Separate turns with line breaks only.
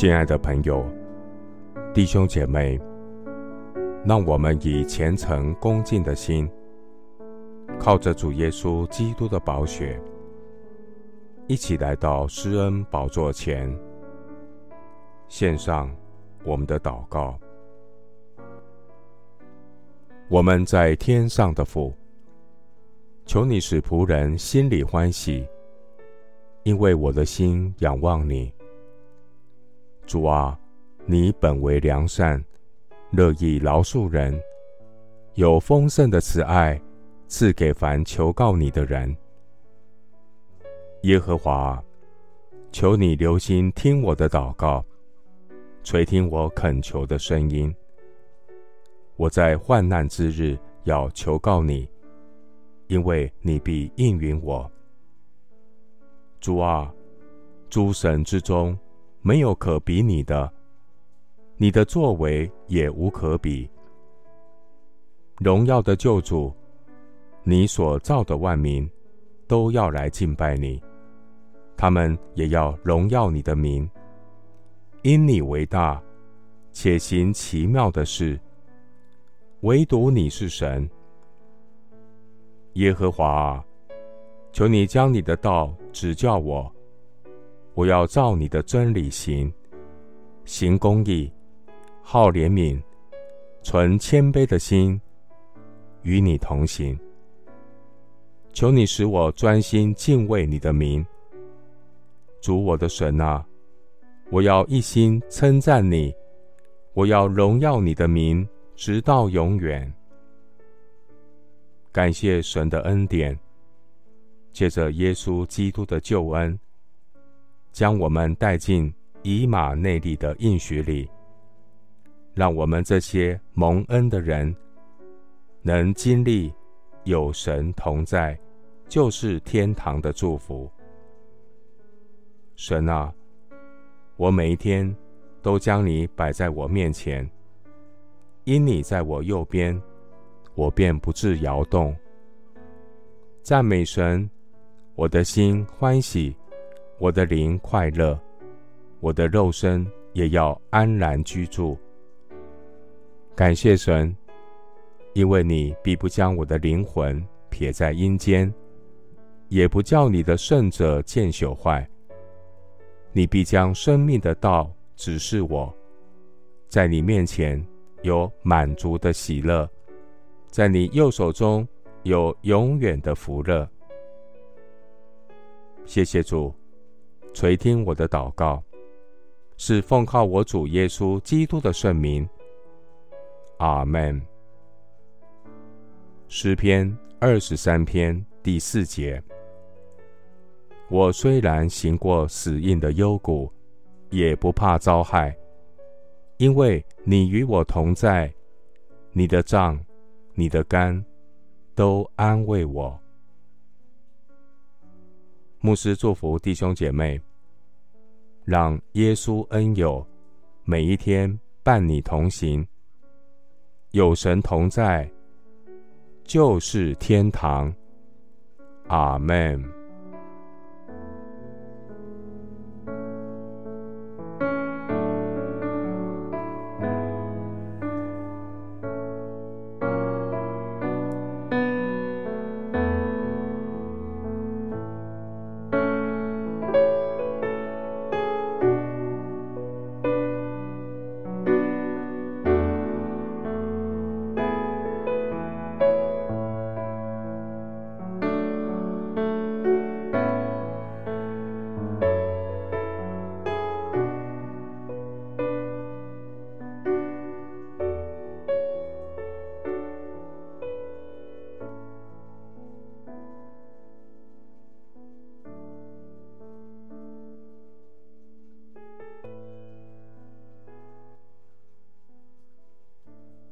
亲爱的朋友、弟兄姐妹，让我们以虔诚恭敬的心，靠着主耶稣基督的宝血，一起来到施恩宝座前，献上我们的祷告。我们在天上的父，求你使仆人心里欢喜，因为我的心仰望你。主啊，你本为良善，乐意饶恕人，有丰盛的慈爱赐给凡求告你的人。耶和华，求你留心听我的祷告，垂听我恳求的声音。我在患难之日要求告你，因为你必应允我。主啊，诸神之中，没有可比拟的，你的作为也无可比。荣耀的救主，你所造的万民都要来敬拜你，他们也要荣耀你的名，因你为大，且行奇妙的事。唯独你是神，耶和华啊，求你将你的道指教我。我要照你的真理行，行公义，好怜悯，存谦卑的心，与你同行。求你使我专心敬畏你的名，主我的神啊，我要一心称赞你，我要荣耀你的名，直到永远。感谢神的恩典，借着耶稣基督的救恩。将我们带进以马内利的应许里，让我们这些蒙恩的人，能经历有神同在，就是天堂的祝福。神啊，我每一天都将你摆在我面前，因你在我右边，我便不致摇动。赞美神，我的心欢喜。我的灵快乐，我的肉身也要安然居住。感谢神，因为你必不将我的灵魂撇在阴间，也不叫你的圣者见朽坏。你必将生命的道指示我，在你面前有满足的喜乐，在你右手中有永远的福乐。谢谢主。垂听我的祷告，是奉靠我主耶稣基督的圣名。阿门。诗篇二十三篇第四节：我虽然行过死荫的幽谷，也不怕遭害，因为你与我同在，你的杖、你的竿都安慰我。牧师祝福弟兄姐妹，让耶稣恩友每一天伴你同行，有神同在，就是天堂。阿门。